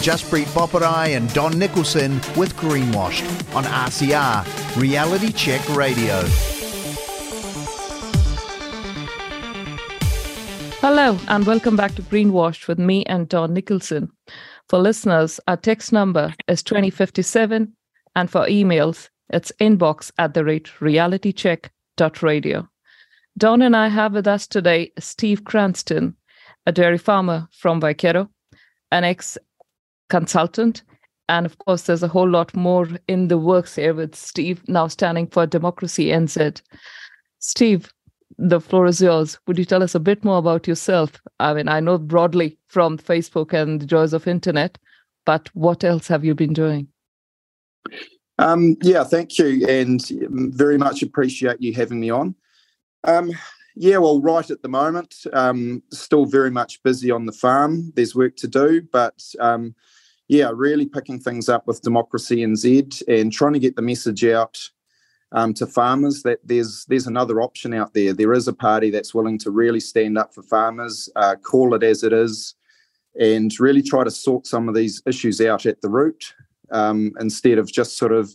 Jaspreet Boparai and Don Nicholson with Greenwashed on RCR, Reality Check Radio. Hello, and welcome back to Greenwashed with me and Don Nicholson. For listeners, our text number is 2057, and for emails, it's inbox at the rate realitycheck.radio. Don and I have with us today Steve Cranston, a dairy farmer from Waikato, an ex consultant. And of course, there's a whole lot more in the works here with Steve now standing for Democracy NZ. Steve, the floor is yours. Would you tell us a bit more about yourself? I mean, I know broadly from Facebook and the joys of internet, but what else have you been doing? Um, yeah, thank you, and very much appreciate you having me on. Um, yeah, well, right at the moment, um, still very much busy on the farm. There's work to do, but um, yeah, really picking things up with Democracy NZ and trying to get the message out um, to farmers that there's there's another option out there. There is a party that's willing to really stand up for farmers, uh, call it as it is, and really try to sort some of these issues out at the root um, instead of just sort of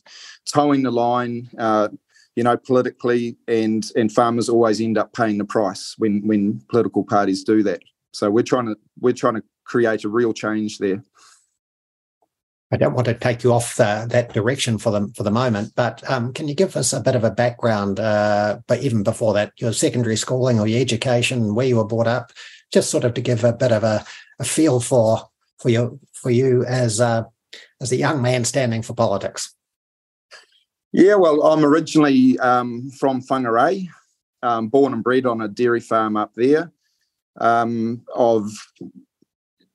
towing the line. Uh, you know, politically, and and farmers always end up paying the price when when political parties do that. So we're trying to we're trying to create a real change there. I don't want to take you off the, that direction for the for the moment, but um, can you give us a bit of a background? Uh, but even before that, your secondary schooling or your education, where you were brought up, just sort of to give a bit of a, a feel for for you for you as a, as a young man standing for politics. Yeah, well, I'm originally um, from Whangarei, um, born and bred on a dairy farm up there. Um, of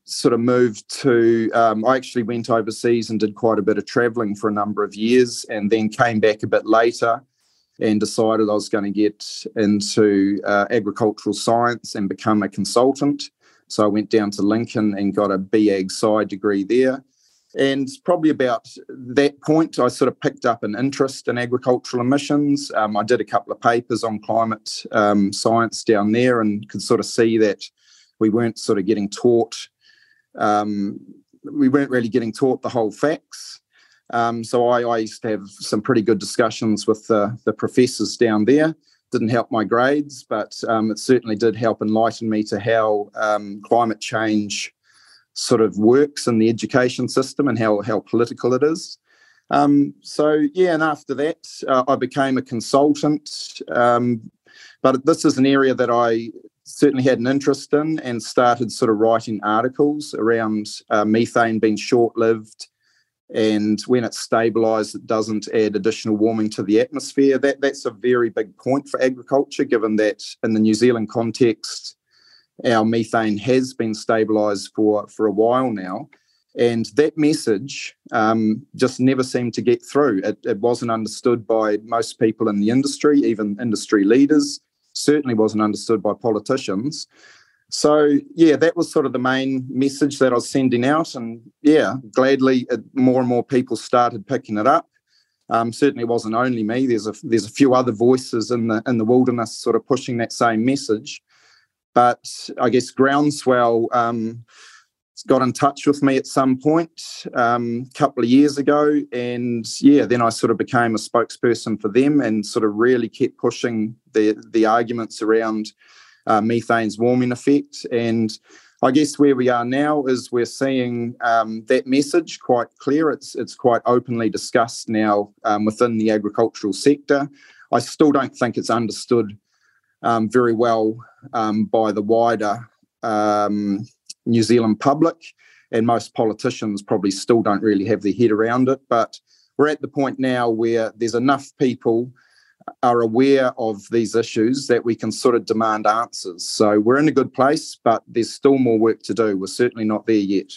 sort of moved to, um, I actually went overseas and did quite a bit of traveling for a number of years and then came back a bit later and decided I was going to get into uh, agricultural science and become a consultant. So I went down to Lincoln and got a BAg Sci degree there. And probably about that point, I sort of picked up an interest in agricultural emissions. Um, I did a couple of papers on climate um, science down there and could sort of see that we weren't sort of getting taught um, we weren't really getting taught the whole facts. Um, so I, I, used to have some pretty good discussions with the, the professors down there. Didn't help my grades, but um, it certainly did help enlighten me to how um, climate change sort of works in the education system and how, how political it is. Um, so yeah, and after that, uh, I became a consultant. Um, but this is an area that I certainly had an interest in and started sort of writing articles around uh, methane being short lived. And when it's stabilised, it doesn't add additional warming to the atmosphere. That that's a very big point for agriculture, given that in the New Zealand context, our methane has been stabilised for for a while now, and that message um, just never seemed to get through. It, it wasn't understood by most people in the industry, even industry leaders certainly wasn't understood by politicians. So, yeah, that was sort of the main message that I was sending out. And yeah, gladly, it, more and more people started picking it up. Um, certainly wasn't only me. There's a there's a few other voices in the in the wilderness sort of pushing that same message. But I guess groundswell um, got in touch with me at some point um, a couple of years ago, and yeah, then I sort of became a spokesperson for them and sort of really kept pushing the the arguments around uh, methane's warming effect. And I guess where we are now is we're seeing um, that message quite clear. It's it's quite openly discussed now um, within the agricultural sector. I still don't think it's understood um, very well um, by the wider um, New Zealand public, and most politicians probably still don't really have their head around it. But we're at the point now where there's enough people are aware of these issues that we can sort of demand answers. So we're in a good place, but there's still more work to do. We're certainly not there yet.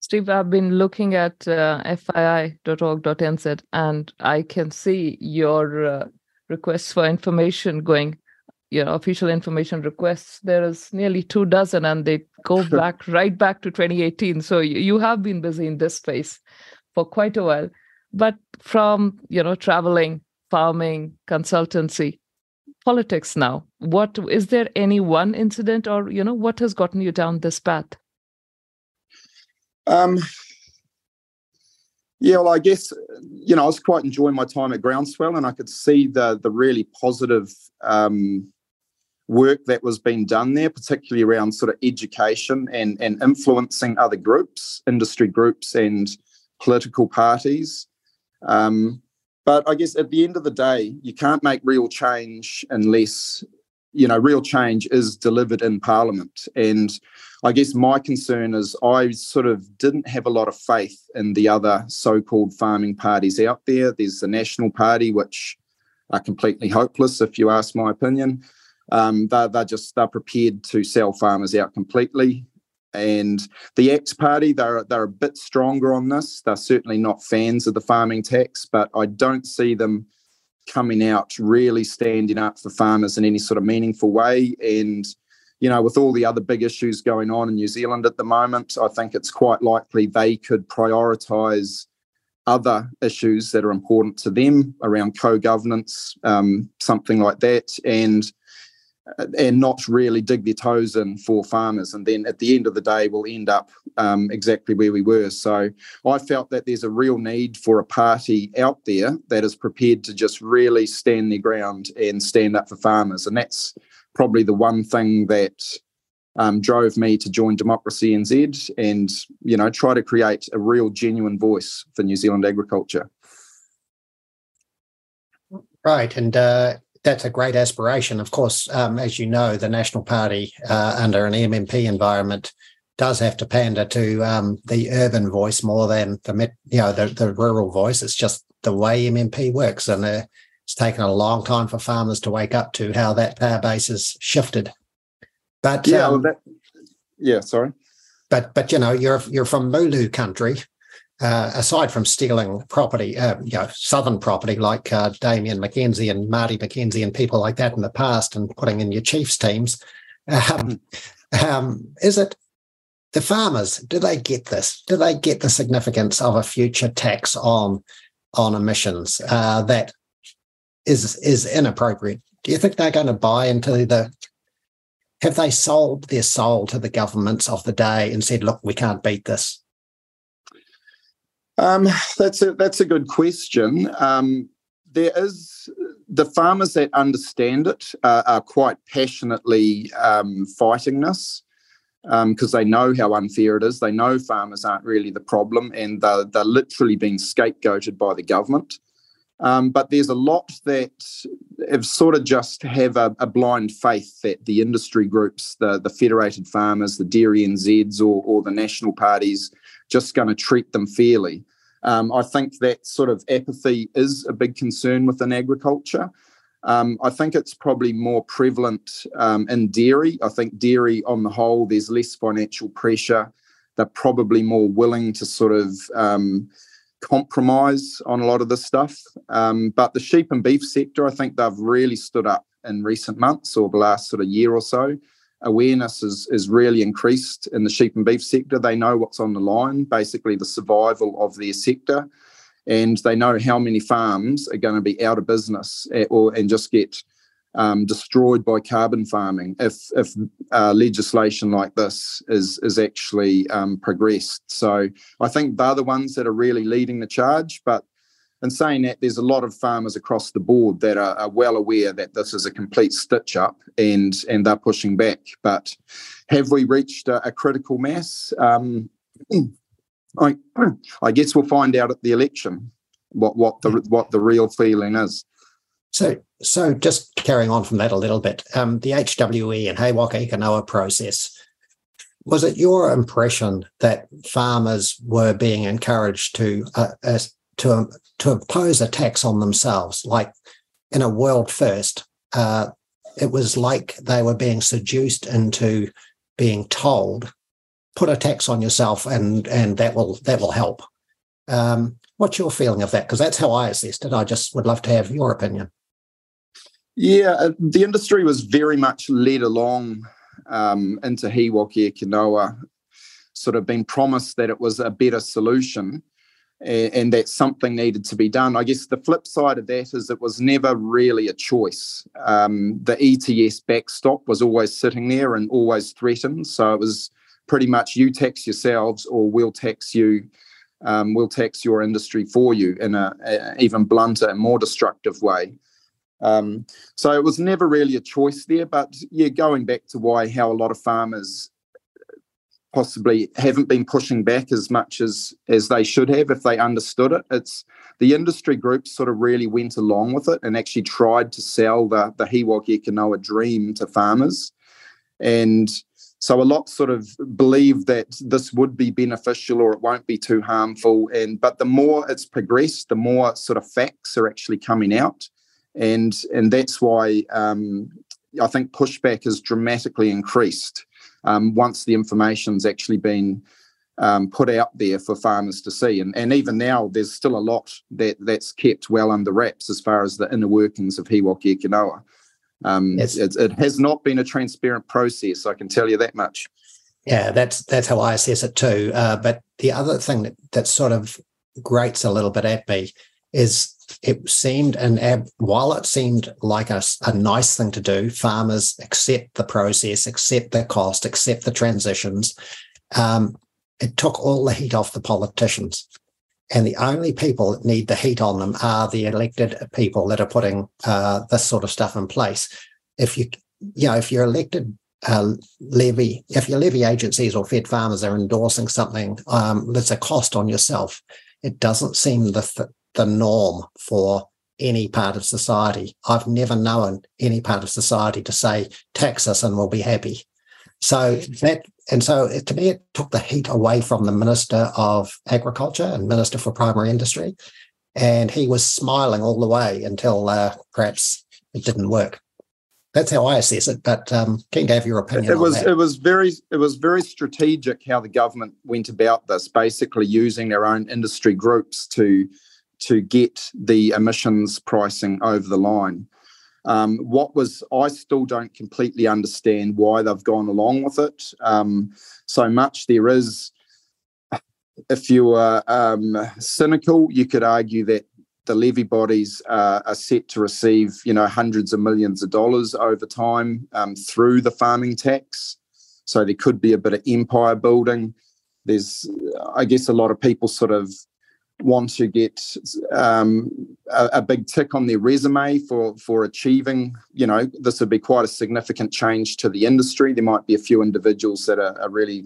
Steve, I've been looking at uh, fyi.org.nz and I can see your uh, requests for information going you know official information requests there is nearly two dozen and they go back right back to 2018 so you have been busy in this space for quite a while. But from you know traveling farming consultancy politics now what is there any one incident or you know what has gotten you down this path? Um, yeah, well, I guess you know I was quite enjoying my time at Groundswell, and I could see the the really positive um, work that was being done there, particularly around sort of education and and influencing other groups, industry groups, and political parties. Um, but I guess at the end of the day, you can't make real change unless you know real change is delivered in Parliament. And I guess my concern is I sort of didn't have a lot of faith in the other so-called farming parties out there. There's the National Party, which are completely hopeless, if you ask my opinion. Um, they're, they're just they're prepared to sell farmers out completely. And the ACT Party, they're they're a bit stronger on this. They're certainly not fans of the farming tax, but I don't see them coming out really standing up for farmers in any sort of meaningful way. And you know, with all the other big issues going on in New Zealand at the moment, I think it's quite likely they could prioritise other issues that are important to them around co-governance, um, something like that, and and not really dig their toes in for farmers. And then at the end of the day, we'll end up um, exactly where we were. So I felt that there's a real need for a party out there that is prepared to just really stand their ground and stand up for farmers. And that's probably the one thing that um, drove me to join Democracy NZ and, you know, try to create a real genuine voice for New Zealand agriculture. Right. And uh, that's a great aspiration. Of course, um, as you know, the National Party uh, under an MMP environment does have to pander to um, the urban voice more than the you know the, the rural voice. It's just the way MMP works, and uh, it's taken a long time for farmers to wake up to how that power base has shifted. But yeah, um, well, that, yeah, sorry. But but you know you're you're from Mooloo country, uh, aside from stealing property, uh, you know, southern property like uh, Damian McKenzie and Marty McKenzie and people like that in the past, and putting in your Chiefs teams, um, um, is it the farmers? Do they get this? Do they get the significance of a future tax on on emissions uh, that is is inappropriate? Do you think they're going to buy into the? Have they sold their soul to the governments of the day and said, "Look, we can't beat this"? Um, that's a that's a good question. Um, there is the farmers that understand it uh, are quite passionately um, fighting this because um, they know how unfair it is. They know farmers aren't really the problem, and they're, they're literally being scapegoated by the government. Um, but there's a lot that have sort of just have a, a, blind faith that the industry groups, the, the federated farmers, the dairy NZs, or, or the national parties, just going to treat them fairly. Um, I think that sort of apathy is a big concern within agriculture. Um, I think it's probably more prevalent um, in dairy. I think dairy, on the whole, there's less financial pressure. They're probably more willing to sort of um, compromise on a lot of this stuff. Um, but the sheep and beef sector, I think they've really stood up in recent months or the last sort of year or so awareness is, is really increased in the sheep and beef sector. They know what's on the line, basically the survival of their sector, and they know how many farms are going to be out of business eh, or and just get um, destroyed by carbon farming if if uh, legislation like this is is actually um, progressed. So I think they're the ones that are really leading the charge, but and saying that, there's a lot of farmers across the board that are, are, well aware that this is a complete stitch up and and they're pushing back. But have we reached a, a critical mass? Um, I, I guess we'll find out at the election what what the what the real feeling is. So, so just carrying on from that a little bit, um, the HWE and He Waka Eke Noa process. Was it your impression that farmers were being encouraged to uh, uh, to to impose a tax on themselves, like in a world first. Uh, it was like they were being seduced into being told, "Put a tax on yourself, and and that will that will help." Um, what's your feeling of that? Because that's how I assessed it. I just would love to have your opinion. Yeah, uh, the industry was very much led along um, into He Waka Eke Noa, sort of being promised that it was a better solution and, that something needed to be done. I guess the flip side of that is it was never really a choice. Um, the ETS backstop was always sitting there and always threatened, so it was pretty much you tax yourselves or we'll tax you um, we'll tax your industry for you in a, a even blunter and more destructive way um, so it was never really a choice there but yeah going back to why how a lot of farmers possibly haven't been pushing back as much as as they should have if they understood it. It's the industry groups sort of really went along with it and actually tried to sell the the He Waka Eke dream to farmers. And so a lot sort of believe that this would be beneficial or it won't be too harmful. And but the more it's progressed, the more sort of facts are actually coming out, and and that's why um, I think pushback has dramatically increased um, once the information's actually been um, put out there for farmers to see. And, and even now, there's still a lot that that's kept well under wraps as far as the inner workings of Waka Eke Um, yes. it, it, has not been a transparent process. I can tell you that much. Yeah, that's that's how I assess it too. Uh, but the other thing that, that sort of grates a little bit at me is it seemed and while it seemed like a, a nice thing to do, farmers accept the process, accept the cost, accept the transitions. Um, it took all the heat off the politicians. And the only people that need the heat on them are the elected people that are putting uh, this sort of stuff in place. If you, you know, if you're elected uh, levy, if your levy agencies or fed farmers are endorsing something um, that's a cost on yourself, it doesn't seem the the norm for any part of society. I've never known any part of society to say tax us and we'll be happy. So that and so to me, it took the heat away from the Minister of Agriculture and Minister for Primary Industry. And he was smiling all the way until uh, perhaps it didn't work. That's how I assess it. But um, keen to have your opinion. It was it was very it was very strategic how the government went about this, basically using their own industry groups to to get the emissions pricing over the line. Um, what was I still don't completely understand why they've gone along with it um, so much. There is, if you were um, cynical, you could argue that the levy bodies uh, are set to receive, you know, hundreds of millions of dollars over time um, through the farming tax. So there could be a bit of empire building. There's, I guess, a lot of people sort of want to get um, a, a, big tick on their resume for for achieving, you know, this would be quite a significant change to the industry. There might be a few individuals that are, are really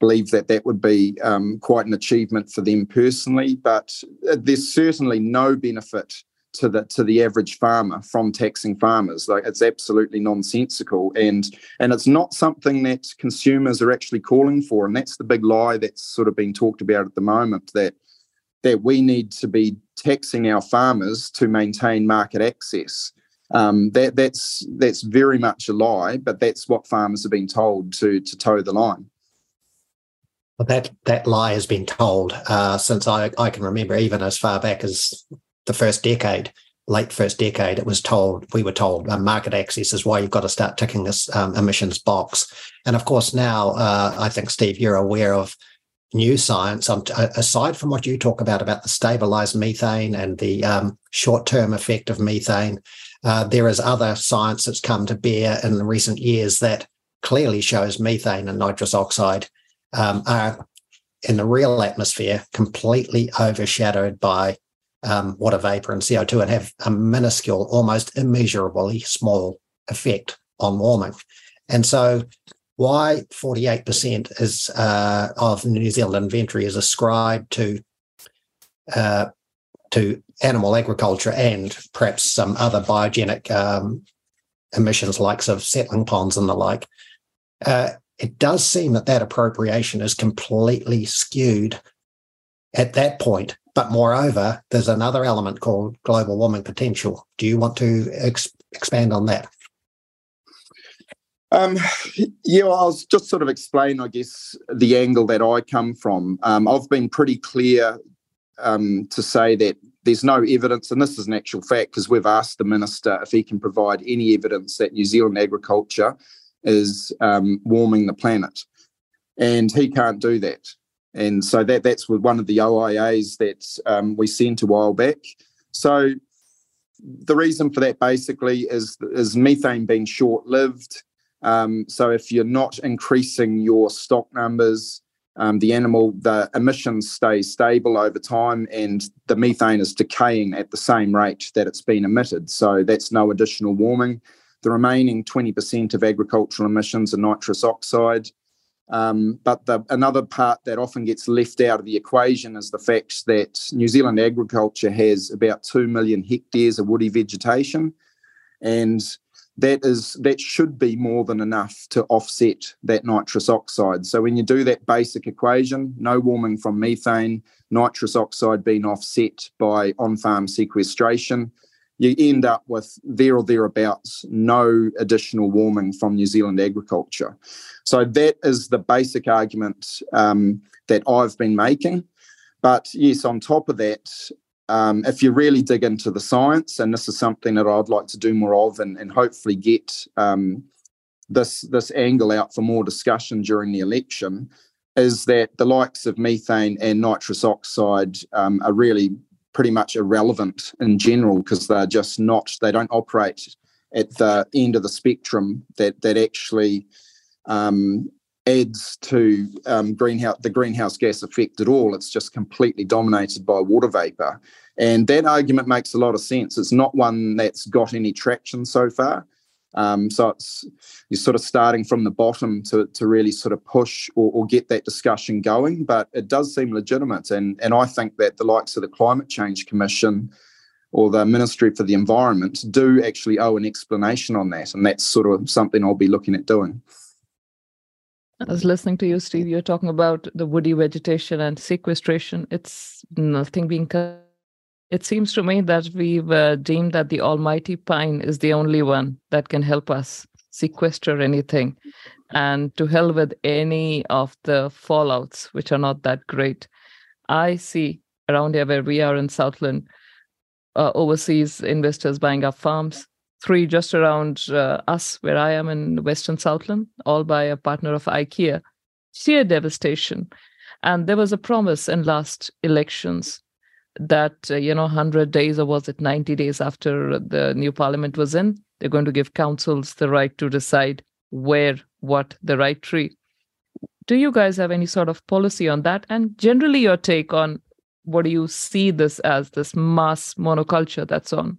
believe that that would be um, quite an achievement for them personally, but uh, there's certainly no benefit to the to the average farmer from taxing farmers. Like it's absolutely nonsensical, and and it's not something that consumers are actually calling for. And that's the big lie that's sort of being talked about at the moment. That that we need to be taxing our farmers to maintain market access. Um, that that's that's very much a lie, but that's what farmers have been told to to toe the line. Well, that that lie has been told uh, since I, I can remember, even as far back as the first decade, late first decade. It was told we were told uh, market access is why you've got to start ticking this um, emissions box. And of course, now uh, I think Steve, you're aware of new science, um, aside from what you talk about, about the stabilized methane and the um, short term effect of methane, uh, there is other science that's come to bear in the recent years that clearly shows methane and nitrous oxide um, are in the real atmosphere completely overshadowed by um, water vapor and CO2 and have a minuscule, almost immeasurably small effect on warming. And so why 48% is uh, of New Zealand inventory is ascribed to uh, to animal agriculture and perhaps some other biogenic um, emissions, likes of settling ponds and the like. Uh, it does seem that that appropriation is completely skewed at that point. But moreover, there's another element called global warming potential. Do you want to ex- expand on that? Um, yeah, well, I'll just sort of explain, I guess, the angle that I come from. Um, I've been pretty clear um, to say that there's no evidence, and this is an actual fact because we've asked the minister if he can provide any evidence that New Zealand agriculture is um, warming the planet, and he can't do that. And so that that's one of the OIAs that um, we sent a while back. So the reason for that basically is is methane being short lived Um, so if you're not increasing your stock numbers, um, the animal, the emissions stay stable over time and the methane is decaying at the same rate that it's been emitted. So that's no additional warming. The remaining 20% of agricultural emissions are nitrous oxide. Um, but the, another part that often gets left out of the equation is the fact that New Zealand agriculture has about 2 million hectares of woody vegetation. And that is that should be more than enough to offset that nitrous oxide. So when you do that basic equation, no warming from methane, nitrous oxide being offset by on-farm sequestration, you end up with there or thereabouts no additional warming from New Zealand agriculture. So that is the basic argument um, that I've been making. But yes, on top of that, um, if you really dig into the science, and this is something that I'd like to do more of, and, and hopefully get um, this this angle out for more discussion during the election, is that the likes of methane and nitrous oxide um, are really pretty much irrelevant in general because they're just not they don't operate at the end of the spectrum that that actually um, adds to um, greenhouse the greenhouse gas effect at all. It's just completely dominated by water vapor, and that argument makes a lot of sense. It's not one that's got any traction so far. Um, so it's you're sort of starting from the bottom to to really sort of push or, or get that discussion going. But it does seem legitimate, and and I think that the likes of the Climate Change Commission or the Ministry for the Environment do actually owe an explanation on that, and that's sort of something I'll be looking at doing. I was listening to you, Steve. You're talking about the woody vegetation and sequestration. It's nothing being cut. It seems to me that we've uh, deemed that the almighty pine is the only one that can help us sequester anything. And to hell with any of the fallouts, which are not that great. I see around here where we are in Southland, uh, overseas investors buying up farms three just around uh, us, where I am in Western Southland, all by a partner of IKEA. Sheer devastation. And there was a promise in last elections that, uh, you know, 100 days or was it 90 days after the new parliament was in, they're going to give councils the right to decide where, what, the right tree. Do you guys have any sort of policy on that? And generally, your take on what do you see this as, this mass monoculture that's on?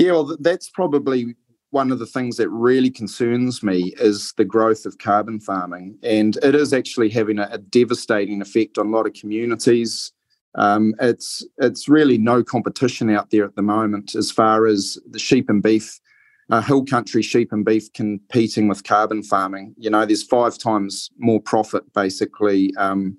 Yeah, well, that's probably one of the things that really concerns me is the growth of carbon farming, and it is actually having a, a devastating effect on a lot of communities. Um, it's it's really no competition out there at the moment as far as the sheep and beef, uh, hill country sheep and beef competing with carbon farming. You know, there's five times more profit basically um,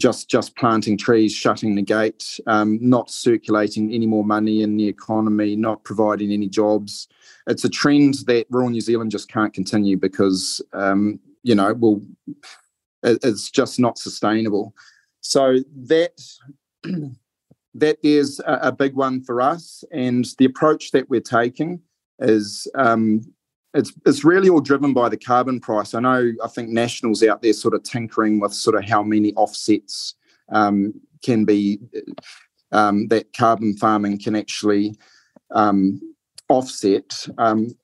just just planting trees, shutting the gate, um, not circulating any more money in the economy, not providing any jobs. It's a trend that rural New Zealand just can't continue because um, you know, well, it, it's just not sustainable. So that that is a, a, big one for us, and the approach that we're taking is um, it's it's really all driven by the carbon price. I know I think nationals out there sort of tinkering with sort of how many offsets um, can be um, that carbon farming can actually um, offset. Um,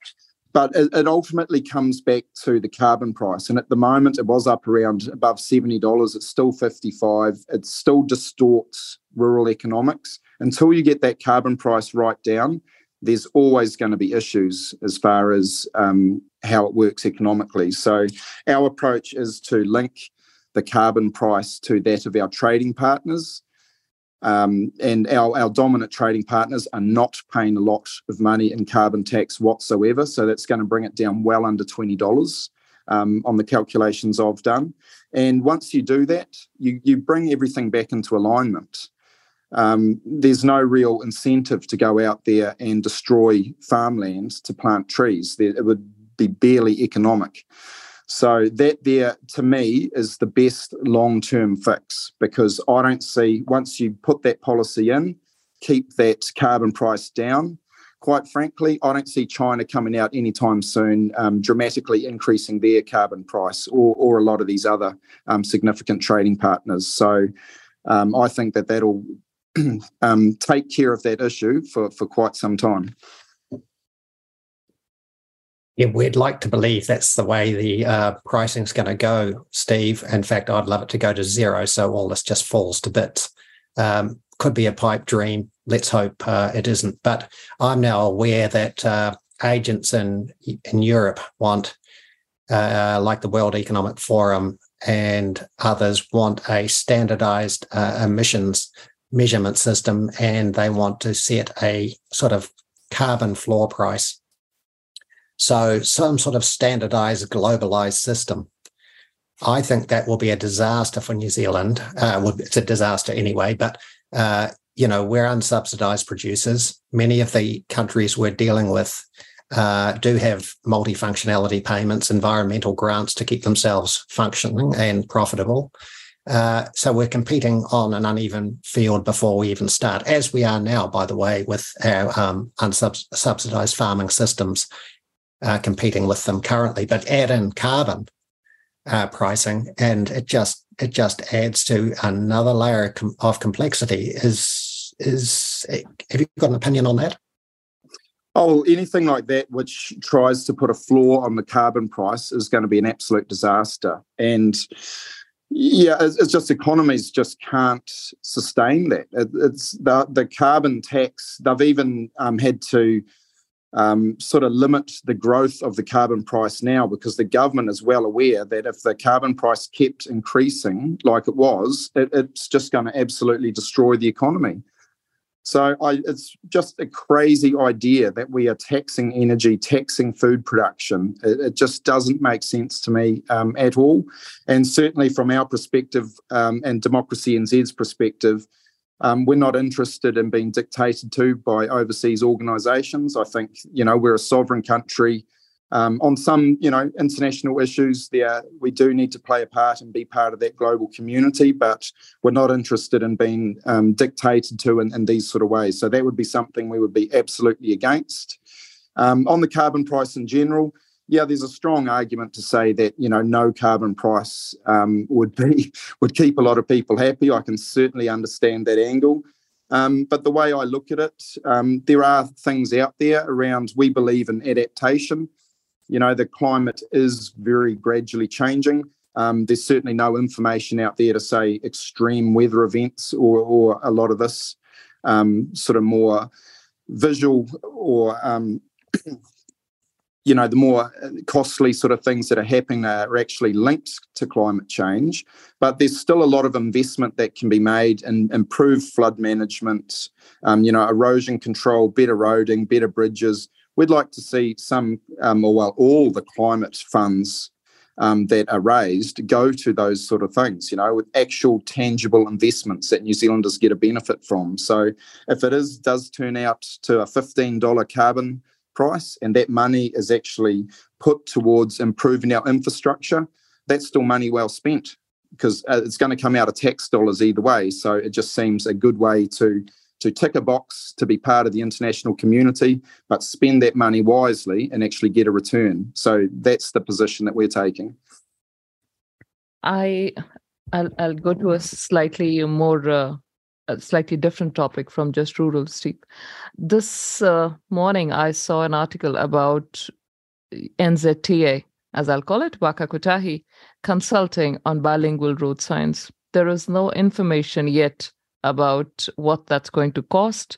but it, it, ultimately comes back to the carbon price, and at the moment it was up around above seventy dollars. It's still fifty five. It still distorts rural economics until you get that carbon price right down there's always going to be issues as far as um, how it works economically. So, our approach is to link the carbon price to that of our trading partners. Um, and our, our dominant trading partners are not paying a lot of money in carbon tax whatsoever. So, that's going to bring it down well under $20 um, on the calculations I've done. And once you do that, you, you bring everything back into alignment um, there's no real incentive to go out there and destroy farmlands to plant trees. It would be barely economic. So that there, to me, is the best long-term fix because I don't see once you put that policy in, keep that carbon price down. Quite frankly, I don't see China coming out anytime soon, um, dramatically increasing their carbon price, or, or a lot of these other um, significant trading partners. So um, I think that that'll um, take care of that issue for, for quite some time. Yeah, we'd like to believe that's the way the uh, pricing's going to go, Steve. In fact, I'd love it to go to zero, so all this just falls to bits. Um, could be a pipe dream. Let's hope uh, it isn't. But I'm now aware that uh, agents in in Europe want, uh, like the World Economic Forum and others, want a standardized uh, emissions measurement system, and they want to set a sort of carbon floor price. So some sort of standardized, globalized system. I think that will be a disaster for New Zealand. Uh, it's a disaster anyway, but uh, you know we're unsubsidized producers. Many of the countries we're dealing with uh, do have multifunctionality payments, environmental grants to keep themselves functioning and profitable. Uh, so we're competing on an uneven field before we even start, as we are now, by the way, with our um, unsubsidized farming systems uh, competing with them currently. But add in carbon uh, pricing, and it just it just adds to another layer of complexity. Is is have you got an opinion on that? Oh, anything like that which tries to put a floor on the carbon price is going to be an absolute disaster. And yeah, it's, just economies just can't sustain that. It, it's the the carbon tax. They've even um, had to um, sort of limit the growth of the carbon price now because the government is well aware that if the carbon price kept increasing like it was, it, it's just going to absolutely destroy the economy. So I, it's just a crazy idea that we are taxing energy, taxing food production. It, it just doesn't make sense to me um, at all. And certainly from our perspective um, and Democracy NZ's perspective, um, we're not interested in being dictated to by overseas organisations. I think you know we're a sovereign country. Um, on some, you know, international issues, there we do need to play a part and be part of that global community, but we're not interested in being um, dictated to in, in, these sort of ways. So that would be something we would be absolutely against. Um, on the carbon price in general, yeah, there's a strong argument to say that you know no carbon price um, would be would keep a lot of people happy. I can certainly understand that angle. Um, but the way I look at it, um, there are things out there around. We believe in adaptation you know, the climate is very gradually changing. Um, there's certainly no information out there to say extreme weather events or, or a lot of this um, sort of more visual or um, you know the more costly sort of things that are happening are actually linked to climate change but there's still a lot of investment that can be made in improved flood management um, you know erosion control better roading better bridges we'd like to see some, um, or well, all the climate funds um, that are raised go to those sort of things, you know, with actual tangible investments that New Zealanders get a benefit from. So if it is does turn out to a $15 carbon price and that money is actually put towards improving our infrastructure, that's still money well spent because uh, it's going to come out of tax dollars either way. So it just seems a good way to to tick a box to be part of the international community, but spend that money wisely and actually get a return. So that's the position that we're taking. I, I'll, I'll go to a slightly more, uh, a slightly different topic from just rural, Steve. This uh, morning, I saw an article about NZTA, as I'll call it, Waka Kotahi, consulting on bilingual road signs. There is no information yet about what that's going to cost,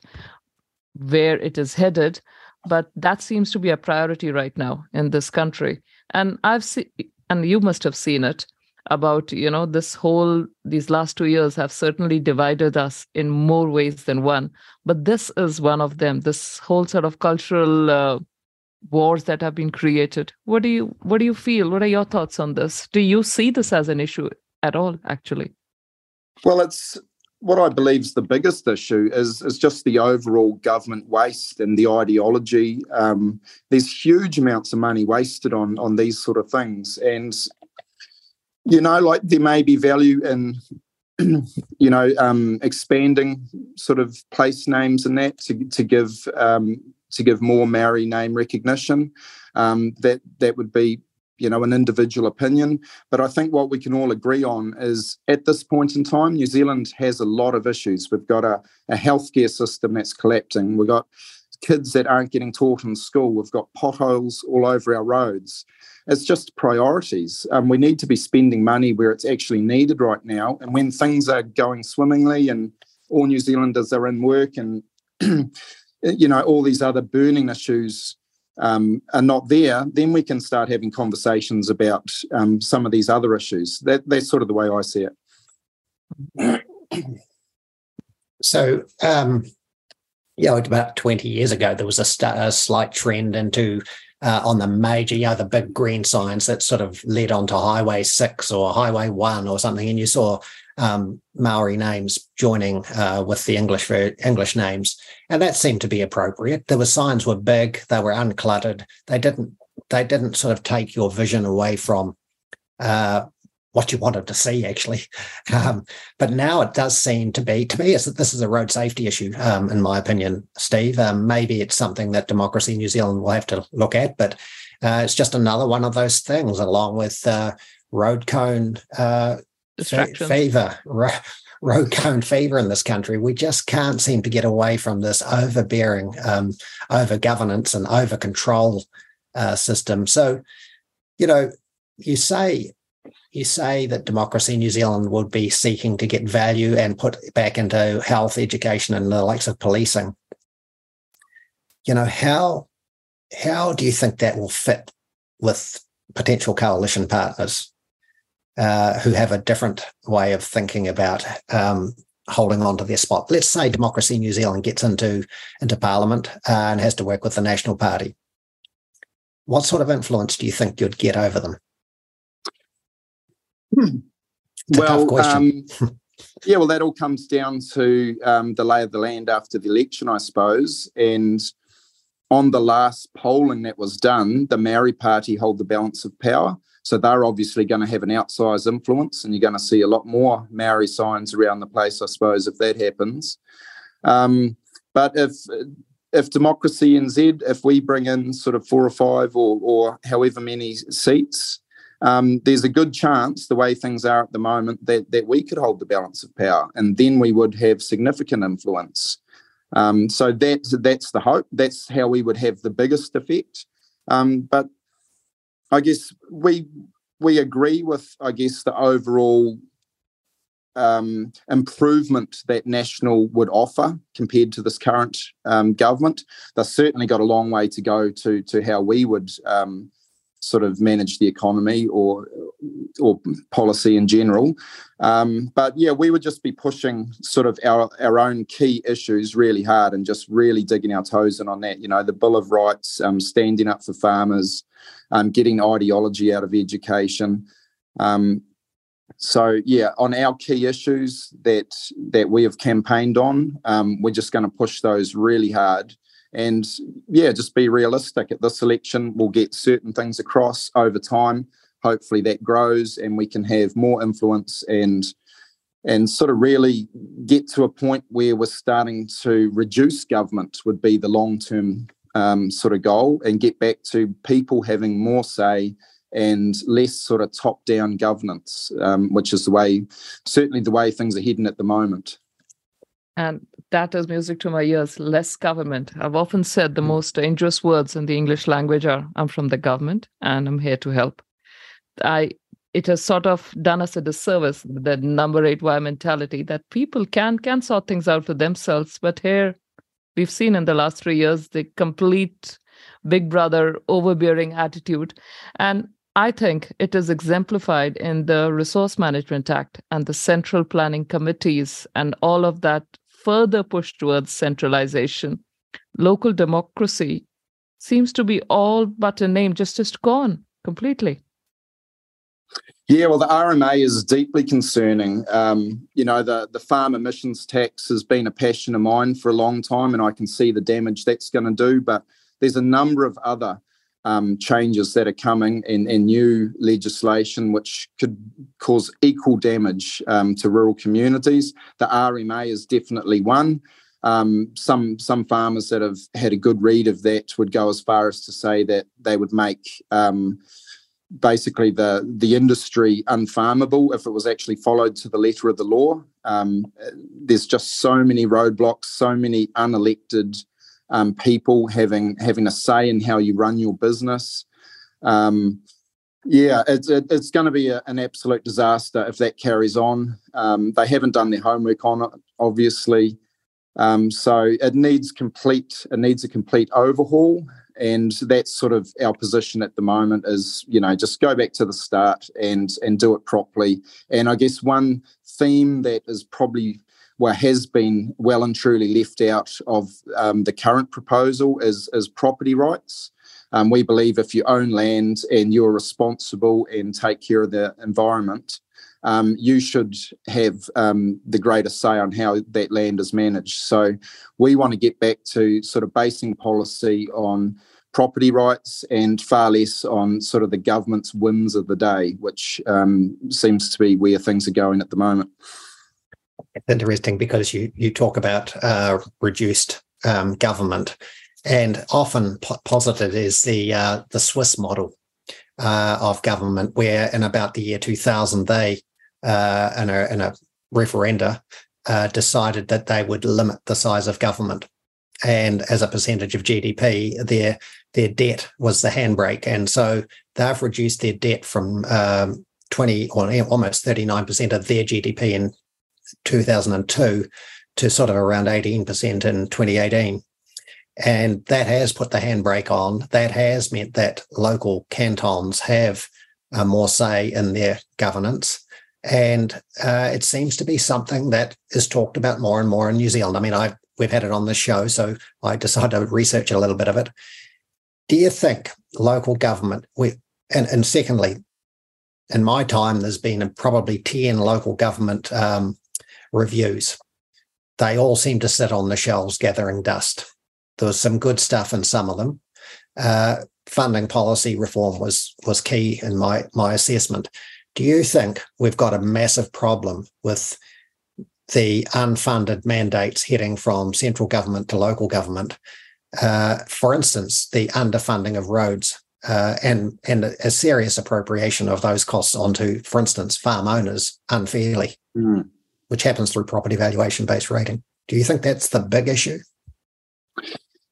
where it is headed. But that seems to be a priority right now in this country. And I've seen, and you must have seen it about, you know, this whole, these last two years have certainly divided us in more ways than one. But this is one of them, this whole sort of cultural uh, wars that have been created. What do you, what do you feel? What are your thoughts on this? Do you see this as an issue at all, actually? Well, it's what I believe is the biggest issue is is just the overall government waste and the ideology. Um, there's huge amounts of money wasted on on these sort of things, and you know, like there may be value in you know um, expanding sort of place names and that to to give um, to give more Maori name recognition. Um, that that would be you know, an individual opinion. But I think what we can all agree on is at this point in time, New Zealand has a lot of issues. We've got a, a healthcare system that's collapsing. We've got kids that aren't getting taught in school. We've got potholes all over our roads. It's just priorities. Um, we need to be spending money where it's actually needed right now. And when things are going swimmingly and all New Zealanders are in work and you know all these other burning issues um, are not there, then we can start having conversations about um, some of these other issues. That, that's sort of the way I see it. So, um, know, about 20 years ago, there was a, st- a slight trend into uh, on the major, you know, the big green signs that sort of led onto Highway 6 or Highway 1 or something. And you saw um, Maori names joining uh, with the English English names, and that seemed to be appropriate. Were signs were big, they were uncluttered. They didn't they didn't sort of take your vision away from uh, what you wanted to see, actually. Um, but now it does seem to be, to me, is that this is a road safety issue, um, in my opinion, Steve. Um, maybe it's something that Democracy New Zealand will have to look at, but uh, it's just another one of those things, along with uh, road cone uh, fever, road cone fever in this country. We just can't seem to get away from this overbearing, um, over governance and over control uh, system. So, you know, you say you say that Democracy in New Zealand would be seeking to get value and put back into health, education, and the likes of policing. You know how how do you think that will fit with potential coalition partners uh, who have a different way of thinking about um, holding on to their spot? Let's say Democracy New Zealand gets into into Parliament uh, and has to work with the National Party. What sort of influence do you think you'd get over them? well, um, yeah, well, that all comes down to um, the lay of the land after the election, I suppose. And on the last polling that was done, the Maori Party hold the balance of power. So they're obviously going to have an outsized influence, and you're going to see a lot more Maori signs around the place, I suppose, if that happens. Um, but if if Democracy NZ, if we bring in sort of four or five or, or however many seats, um, there's a good chance, the way things are at the moment, that, that we could hold the balance of power and then we would have significant influence. Um, so that's, that's the hope. That's how we would have the biggest effect. Um, but I guess we we agree with, I guess, the overall um, improvement that National would offer compared to this current um, government. They've certainly got a long way to go to to how we would um, sort of manage the economy or or policy in general. Um, but yeah, we would just be pushing sort of our our own key issues really hard and just really digging our toes in on that. You know, the Bill of Rights, um, standing up for farmers, um, getting ideology out of education. Um, so yeah, on our key issues that that we have campaigned on, um, we're just going to push those really hard and yeah, just be realistic. At this election, we'll get certain things across over time. Hopefully, that grows, and we can have more influence and and sort of really get to a point where we're starting to reduce government would be the long term um, sort of goal, and get back to people having more say and less sort of top down governance, um, which is the way certainly the way things are heading at the moment. And that is music to my ears. Less government. I've often said the hmm. most dangerous words in the English language are I'm from the government and I'm here to help. I it has sort of done us a disservice, the number eight wire mentality that people can can sort things out for themselves. But here we've seen in the last three years the complete big brother overbearing attitude. And I think it is exemplified in the Resource Management Act and the central planning committees and all of that further push towards centralization. Local democracy seems to be all but a name, just just gone completely. Yeah, well, the RMA is deeply concerning. Um, you know, the, the farm emissions tax has been a passion of mine for a long time, and I can see the damage that's going to do. But there's a number of other um, changes that are coming and, and, new legislation which could cause equal damage um, to rural communities. The RMA is definitely one. Um, some some farmers that have had a good read of that would go as far as to say that they would make um, basically the the industry unfarmable if it was actually followed to the letter of the law. Um, there's just so many roadblocks, so many unelected um, people having having a say in how you run your business. Um, yeah, it's it, it's going to be a, an absolute disaster if that carries on. Um, they haven't done their homework on it, obviously. Um, so it needs complete it needs a complete overhaul, and that's sort of our position at the moment. Is you know just go back to the start and and do it properly. And I guess one theme that is probably well has been well and truly left out of um, the current proposal is is property rights. Um, we believe if you own land and you're responsible and take care of the environment, um, you should have um, the greatest say on how that land is managed. So we want to get back to sort of basing policy on property rights and far less on sort of the government's whims of the day, which um, seems to be where things are going at the moment. It's interesting because you you talk about uh, reduced um, government, and often po- posited is the uh, the Swiss model uh, of government, where in about the year 2000 they uh, in a in a referenda uh, decided that they would limit the size of government, and as a percentage of GDP, their their debt was the handbrake, and so they've reduced their debt from um, 20 or almost 39 percent of their GDP in 2002 to sort of around 18% in 2018. And that has put the handbrake on. That has meant that local cantons have uh, more say in their governance. And uh, it seems to be something that is talked about more and more in New Zealand. I mean, I we've had it on the show, so I decided to research a little bit of it. Do you think local government, we, and, and secondly, in my time, there's been probably 10 local government um, reviews. They all seem to sit on the shelves gathering dust. There was some good stuff in some of them. Uh, funding policy reform was was key in my my assessment. Do you think we've got a massive problem with the unfunded mandates heading from central government to local government? Uh, for instance, the underfunding of roads uh, and and a serious appropriation of those costs onto, for instance, farm owners unfairly, mm. Which happens through property valuation based rating. Do you think that's the big issue?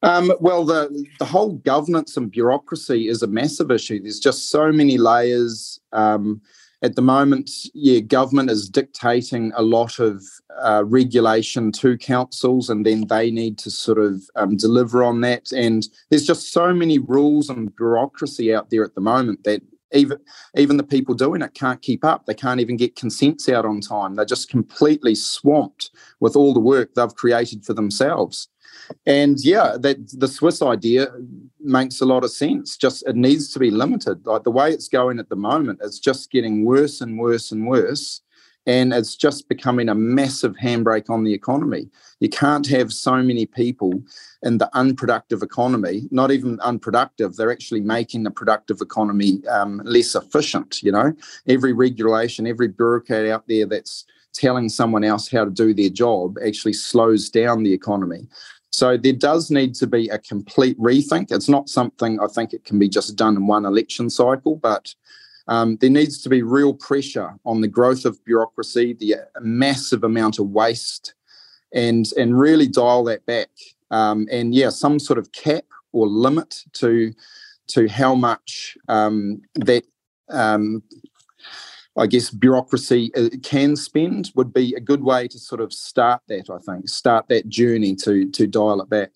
Um, well, the the whole governance and bureaucracy is a massive issue. There's just so many layers. Um, at the moment, yeah, government is dictating a lot of uh, regulation to councils, and then they need to sort of um, deliver on that. And there's just so many rules and bureaucracy out there at the moment that even even the people doing it can't keep up. They can't even get consents out on time. They're just completely swamped with all the work they've created for themselves. And yeah, that the Swiss idea makes a lot of sense. Just it needs to be limited. Like the way it's going at the moment, it's just getting worse and worse and worse. And it's just becoming a massive handbrake on the economy. You can't have so many people in the unproductive economy, not even unproductive, they're actually making the productive economy um, less efficient. You know, every regulation, every bureaucrat out there that's telling someone else how to do their job actually slows down the economy. So there does need to be a complete rethink. It's not something I think it can be just done in one election cycle, but um, there needs to be real pressure on the growth of bureaucracy, the massive amount of waste, and and really dial that back. Um, and yeah, some sort of cap or limit to to how much um, that um, I guess bureaucracy uh, can spend would be a good way to sort of start that. I think start that journey to to dial it back.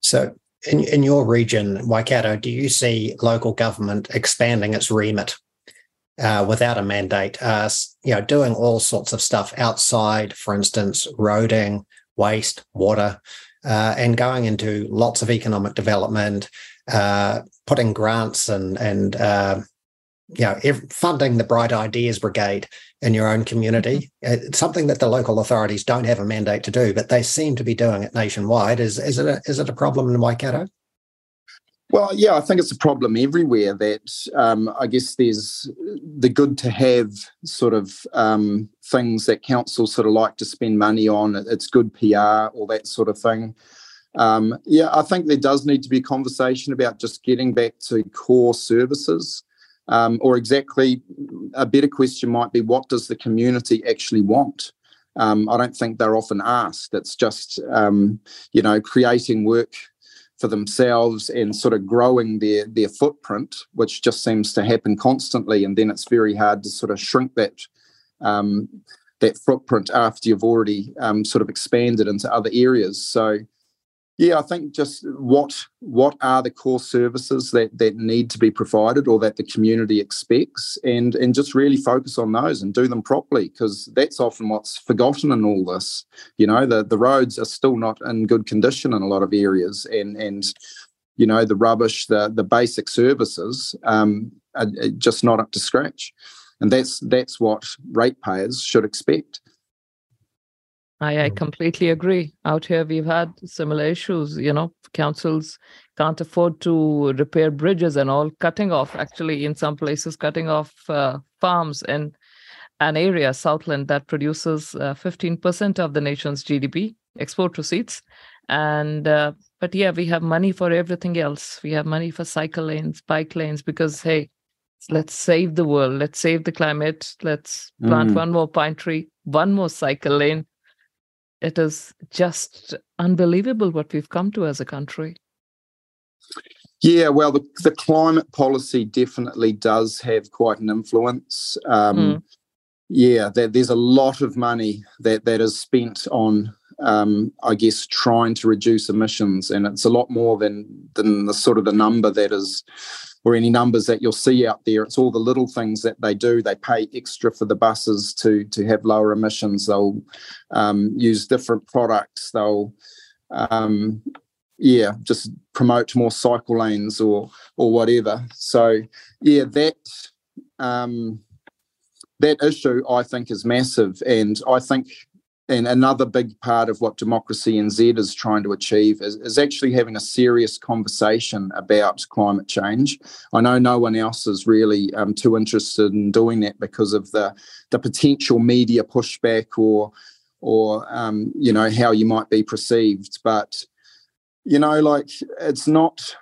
So, in in your region, Waikato, do you see local government expanding its remit uh, without a mandate? Uh, you know, doing all sorts of stuff outside, for instance, roading, waste, water, uh, and going into lots of economic development, uh, putting grants and and uh, you know, funding the Bright Ideas Brigade in your own community. Mm-hmm. It's something that the local authorities don't have a mandate to do, but they seem to be doing it nationwide. Is is it a, is it a problem in Waikato? Well, yeah, I think it's a problem everywhere. That um, I guess there's the good to have sort of um, things that councils sort of like to spend money on. It's good PR, all that sort of thing. Um, yeah, I think there does need to be a conversation about just getting back to core services. Um, or exactly a better question might be what does the community actually want? Um, I don't think they're often asked. It's just, um, you know, creating work for themselves and sort of growing their their footprint, which just seems to happen constantly. And then it's very hard to sort of shrink that um, that footprint after you've already um, sort of expanded into other areas. So yeah, I think just what what are the core services that that need to be provided or that the community expects, and and just really focus on those and do them properly because that's often what's forgotten in all this. You know, the the roads are still not in good condition in a lot of areas, and and you know the rubbish, the the basic services um, are just not up to scratch, and that's that's what ratepayers should expect. I, I completely agree. Out here, we've had similar issues. You know, councils can't afford to repair bridges and all, cutting off, actually, in some places, cutting off uh, farms in an area, Southland, that produces uh, 15% of the nation's GDP, export receipts. And, uh, but yeah, we have money for everything else. We have money for cycle lanes, bike lanes, because, hey, let's save the world, let's save the climate, let's plant mm. one more pine tree, one more cycle lane it is just unbelievable what we've come to as a country. Yeah, well, the, the climate policy definitely does have quite an influence. Um, mm. Yeah, there, there's a lot of money that, that is spent on, um, I guess, trying to reduce emissions, and it's a lot more than than the sort of the number that is or any numbers that you'll see out there. It's all the little things that they do. They pay extra for the buses to to have lower emissions. They'll um, use different products. They'll um, yeah, just promote more cycle lanes or or whatever. So yeah, that um, that issue I think is massive, and I think and another big part of what Democracy NZ is trying to achieve is, is, actually having a serious conversation about climate change. I know no one else is really um, too interested in doing that because of the the potential media pushback or or um, you know how you might be perceived. But you know, like it's not.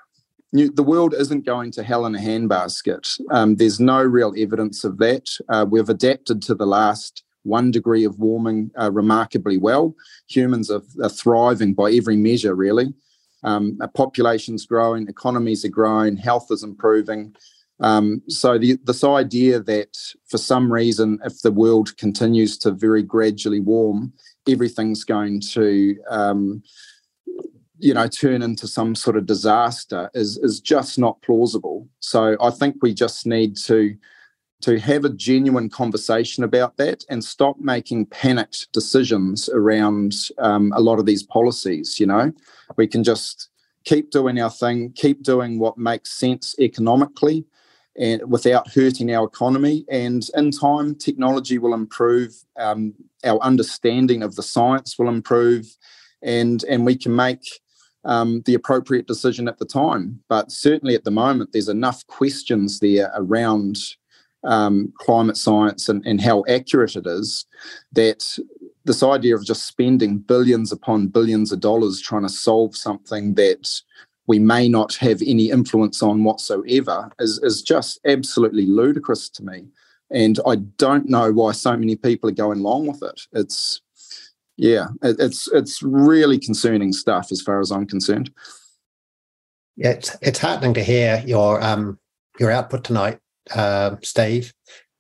The world isn't going to hell in a handbasket. Um, there's no real evidence of that. Uh, we've adapted to the last one degree of warming uh, remarkably well. Humans are, are, thriving by every measure, really. Um, population's growing, economies are growing, health is improving. Um, so the, this idea that for some reason, if the world continues to very gradually warm, everything's going to um, you know turn into some sort of disaster is is just not plausible so i think we just need to to have a genuine conversation about that and stop making panicked decisions around um, a lot of these policies. You know, we can just keep doing our thing, keep doing what makes sense economically and without hurting our economy. And in time, technology will improve, um, our understanding of the science will improve, and, and we can make um, the appropriate decision at the time. But certainly at the moment, there's enough questions there around um, climate science and, and how accurate it is, that this idea of just spending billions upon billions of dollars trying to solve something that we may not have any influence on whatsoever is, is just absolutely ludicrous to me. And I don't know why so many people are going along with it. It's yeah, it, it's it's really concerning stuff as far as I'm concerned. It's it's heartening to hear your um your output tonight uh, Steve,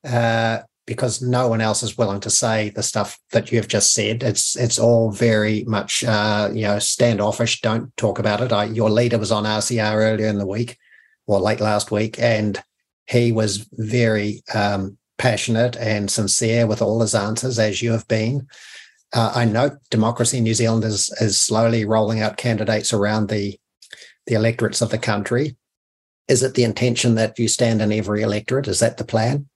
uh, because no one else is willing to say the stuff that you've just said. It's it's all very much uh, you know standoffish. Don't talk about it. I, your leader was on RCR earlier in the week, or late last week, and he was very um, passionate and sincere with all his answers, as you have been. Uh, I know Democracy New Zealand is is slowly rolling out candidates around the the electorates of the country. Is it the intention that you stand in every electorate? Is that the plan?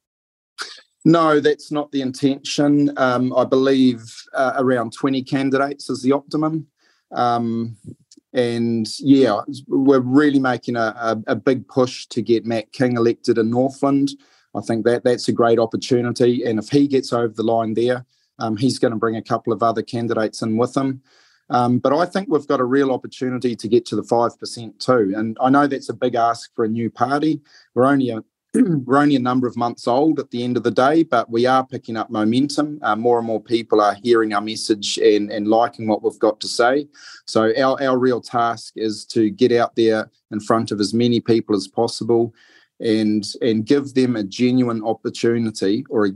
No, that's not the intention. Um, I believe uh, around 20 candidates is the optimum. Um, and yeah, we're really making a, a, a, big push to get Matt King elected in Northland. I think that that's a great opportunity. And if he gets over the line there, um, he's going to bring a couple of other candidates in with him. Um, but I think we've got a real opportunity to get to the 5% too. And I know that's a big ask for a new party. We're only a, we're only a number of months old at the end of the day, but we are picking up momentum. Uh, more and more people are hearing our message and, and liking what we've got to say. So, our, our real task is to get out there in front of as many people as possible and and give them a genuine opportunity or a,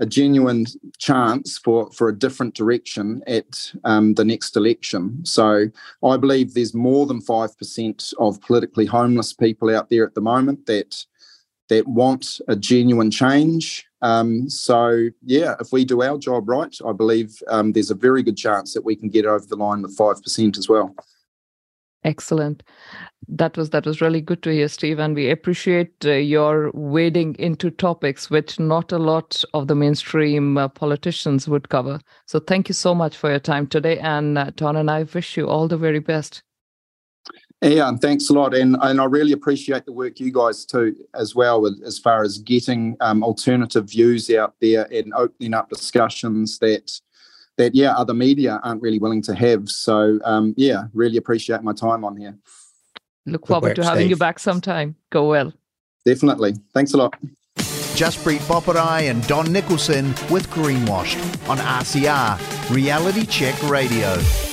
a genuine chance for for a different direction at um, the next election. So I believe there's more than five percent of politically homeless people out there at the moment that that want a genuine change. Um, so yeah, if we do our job right, I believe um, there's a very good chance that we can get over the line with five percent as well. Excellent. That was that was really good to hear, Steve, and we appreciate uh, your wading into topics which not a lot of the mainstream uh, politicians would cover. So thank you so much for your time today, and uh, Don and I wish you all the very best. Yeah, thanks a lot, and and I really appreciate the work you guys too as well, as far as getting um, alternative views out there and opening up discussions that that yeah other media aren't really willing to have. So um, yeah, really appreciate my time on here. Look forward work, to having Steve. you back sometime. Go well. Definitely. Thanks a lot. Jaspreet Boparai and Don Nicholson with Greenwashed on RCR Reality Check Radio.